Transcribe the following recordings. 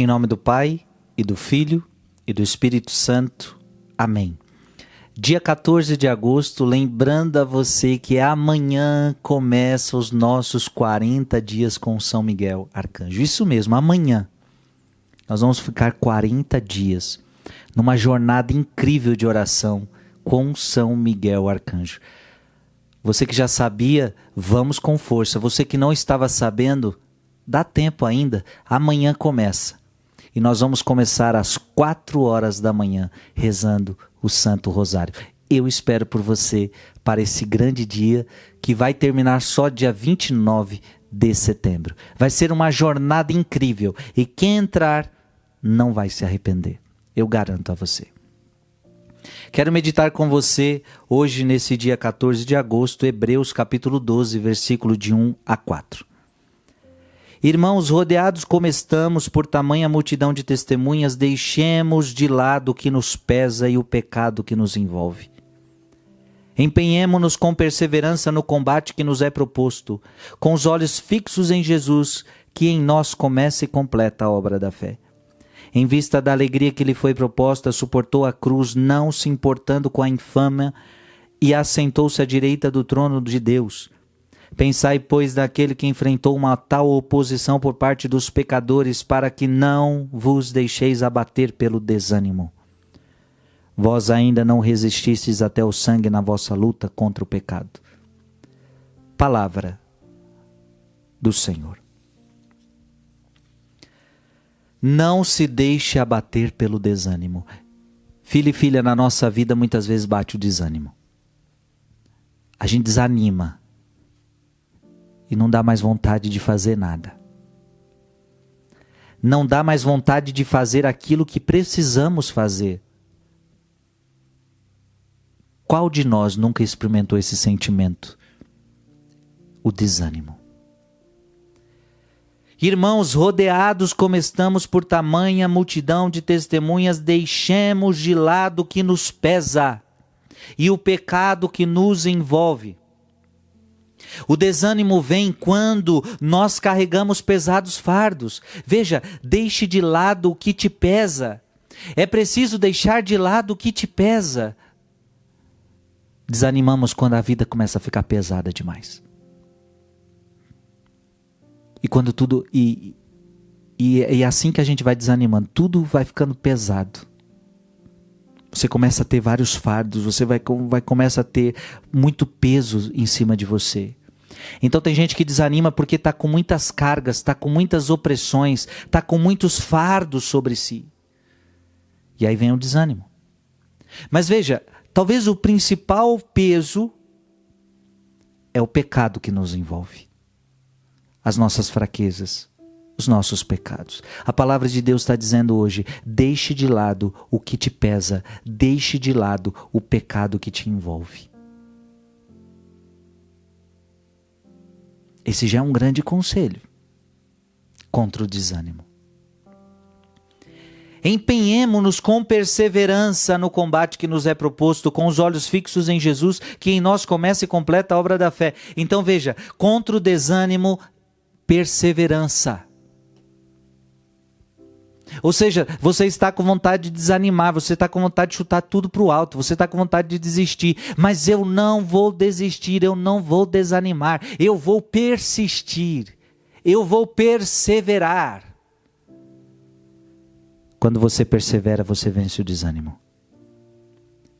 Em nome do Pai, e do Filho, e do Espírito Santo. Amém. Dia 14 de agosto, lembrando a você que amanhã começa os nossos 40 dias com São Miguel Arcanjo. Isso mesmo, amanhã. Nós vamos ficar 40 dias numa jornada incrível de oração com São Miguel Arcanjo. Você que já sabia, vamos com força. Você que não estava sabendo, dá tempo ainda. Amanhã começa. E nós vamos começar às quatro horas da manhã rezando o Santo Rosário. Eu espero por você para esse grande dia que vai terminar só dia 29 de setembro. Vai ser uma jornada incrível e quem entrar não vai se arrepender. Eu garanto a você. Quero meditar com você hoje, nesse dia 14 de agosto, Hebreus capítulo 12, versículo de 1 a 4. Irmãos, rodeados como estamos por tamanha multidão de testemunhas, deixemos de lado o que nos pesa e o pecado que nos envolve. Empenhemo-nos com perseverança no combate que nos é proposto, com os olhos fixos em Jesus, que em nós começa e completa a obra da fé. Em vista da alegria que lhe foi proposta, suportou a cruz, não se importando com a infâmia, e assentou-se à direita do trono de Deus. Pensai, pois, daquele que enfrentou uma tal oposição por parte dos pecadores, para que não vos deixeis abater pelo desânimo. Vós ainda não resististes até o sangue na vossa luta contra o pecado. Palavra do Senhor. Não se deixe abater pelo desânimo. Filho e filha, na nossa vida muitas vezes bate o desânimo. A gente desanima e não dá mais vontade de fazer nada. Não dá mais vontade de fazer aquilo que precisamos fazer. Qual de nós nunca experimentou esse sentimento? O desânimo. Irmãos, rodeados como estamos por tamanha multidão de testemunhas, deixemos de lado o que nos pesa e o pecado que nos envolve. O desânimo vem quando nós carregamos pesados fardos. Veja, deixe de lado o que te pesa. É preciso deixar de lado o que te pesa. Desanimamos quando a vida começa a ficar pesada demais. E quando tudo. E, e, e é assim que a gente vai desanimando, tudo vai ficando pesado. Você começa a ter vários fardos, você vai, vai começa a ter muito peso em cima de você. Então tem gente que desanima porque está com muitas cargas, está com muitas opressões, está com muitos fardos sobre si. E aí vem o desânimo. Mas veja, talvez o principal peso é o pecado que nos envolve, as nossas fraquezas, os nossos pecados. A palavra de Deus está dizendo hoje: deixe de lado o que te pesa, deixe de lado o pecado que te envolve. Esse já é um grande conselho contra o desânimo. Empenhemo-nos com perseverança no combate que nos é proposto, com os olhos fixos em Jesus, que em nós começa e completa a obra da fé. Então veja, contra o desânimo, perseverança. Ou seja, você está com vontade de desanimar, você está com vontade de chutar tudo para o alto, você está com vontade de desistir, mas eu não vou desistir, eu não vou desanimar, eu vou persistir, eu vou perseverar. Quando você persevera, você vence o desânimo.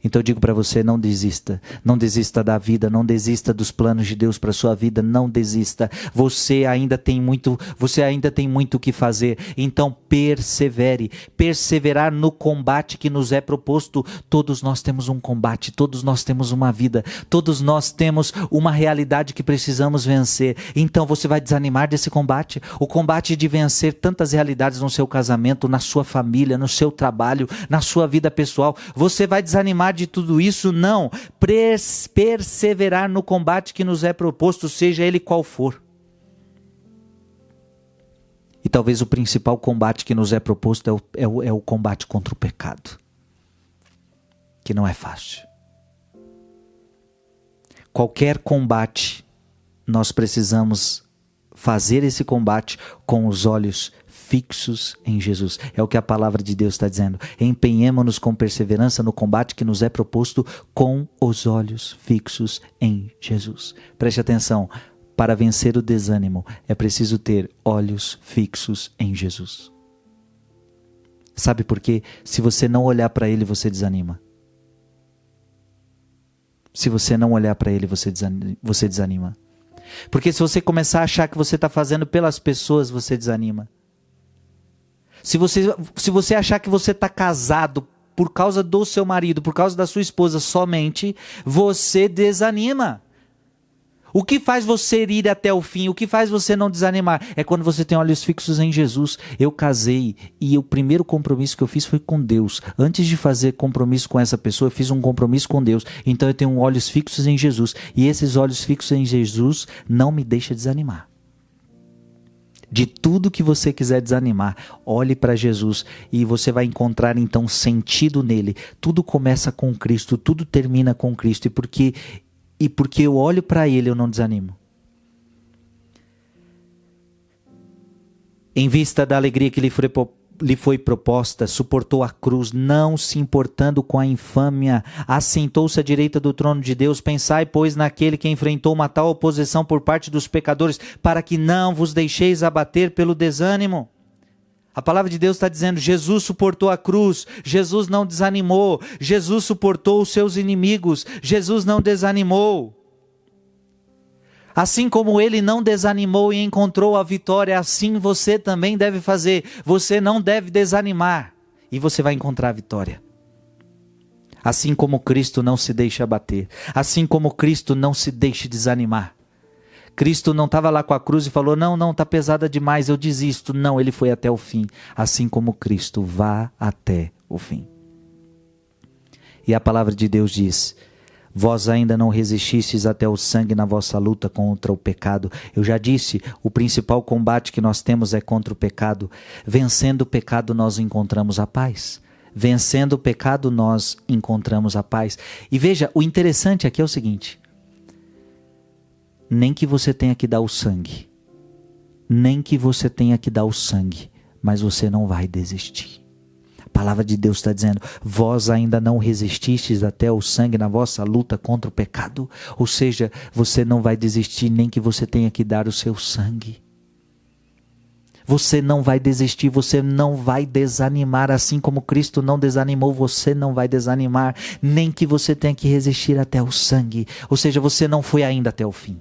Então eu digo para você, não desista. Não desista da vida, não desista dos planos de Deus para sua vida, não desista. Você ainda tem muito, você ainda tem muito o que fazer. Então persevere. Perseverar no combate que nos é proposto. Todos nós temos um combate, todos nós temos uma vida, todos nós temos uma realidade que precisamos vencer. Então você vai desanimar desse combate? O combate de vencer tantas realidades no seu casamento, na sua família, no seu trabalho, na sua vida pessoal. Você vai desanimar de tudo isso, não. Perseverar no combate que nos é proposto, seja ele qual for. E talvez o principal combate que nos é proposto é o, é o, é o combate contra o pecado, que não é fácil. Qualquer combate, nós precisamos fazer esse combate com os olhos fixos em Jesus. É o que a palavra de Deus está dizendo. Empenhemos-nos com perseverança no combate que nos é proposto com os olhos fixos em Jesus. Preste atenção. Para vencer o desânimo, é preciso ter olhos fixos em Jesus. Sabe por quê? Se você não olhar para Ele, você desanima. Se você não olhar para Ele, você desanima. Porque se você começar a achar que você está fazendo pelas pessoas, você desanima. Se você, se você achar que você está casado por causa do seu marido, por causa da sua esposa somente, você desanima. O que faz você ir até o fim? O que faz você não desanimar? É quando você tem olhos fixos em Jesus. Eu casei e o primeiro compromisso que eu fiz foi com Deus. Antes de fazer compromisso com essa pessoa, eu fiz um compromisso com Deus. Então eu tenho olhos fixos em Jesus. E esses olhos fixos em Jesus não me deixa desanimar. De tudo que você quiser desanimar, olhe para Jesus e você vai encontrar então sentido nele. Tudo começa com Cristo, tudo termina com Cristo. E porque e porque eu olho para ele, eu não desanimo. Em vista da alegria que lhe foi, lhe foi proposta, suportou a cruz, não se importando com a infâmia, assentou-se à direita do trono de Deus. Pensai, pois, naquele que enfrentou uma tal oposição por parte dos pecadores, para que não vos deixeis abater pelo desânimo. A palavra de Deus está dizendo: Jesus suportou a cruz, Jesus não desanimou, Jesus suportou os seus inimigos, Jesus não desanimou. Assim como ele não desanimou e encontrou a vitória, assim você também deve fazer. Você não deve desanimar e você vai encontrar a vitória. Assim como Cristo não se deixa abater, assim como Cristo não se deixa desanimar. Cristo não estava lá com a cruz e falou: Não, não, está pesada demais, eu desisto. Não, ele foi até o fim. Assim como Cristo, vá até o fim. E a palavra de Deus diz: Vós ainda não resististes até o sangue na vossa luta contra o pecado. Eu já disse, o principal combate que nós temos é contra o pecado. Vencendo o pecado, nós encontramos a paz. Vencendo o pecado, nós encontramos a paz. E veja, o interessante aqui é o seguinte: nem que você tenha que dar o sangue, nem que você tenha que dar o sangue, mas você não vai desistir. A palavra de Deus está dizendo: vós ainda não resististes até o sangue na vossa luta contra o pecado. Ou seja, você não vai desistir, nem que você tenha que dar o seu sangue. Você não vai desistir, você não vai desanimar, assim como Cristo não desanimou, você não vai desanimar, nem que você tenha que resistir até o sangue. Ou seja, você não foi ainda até o fim.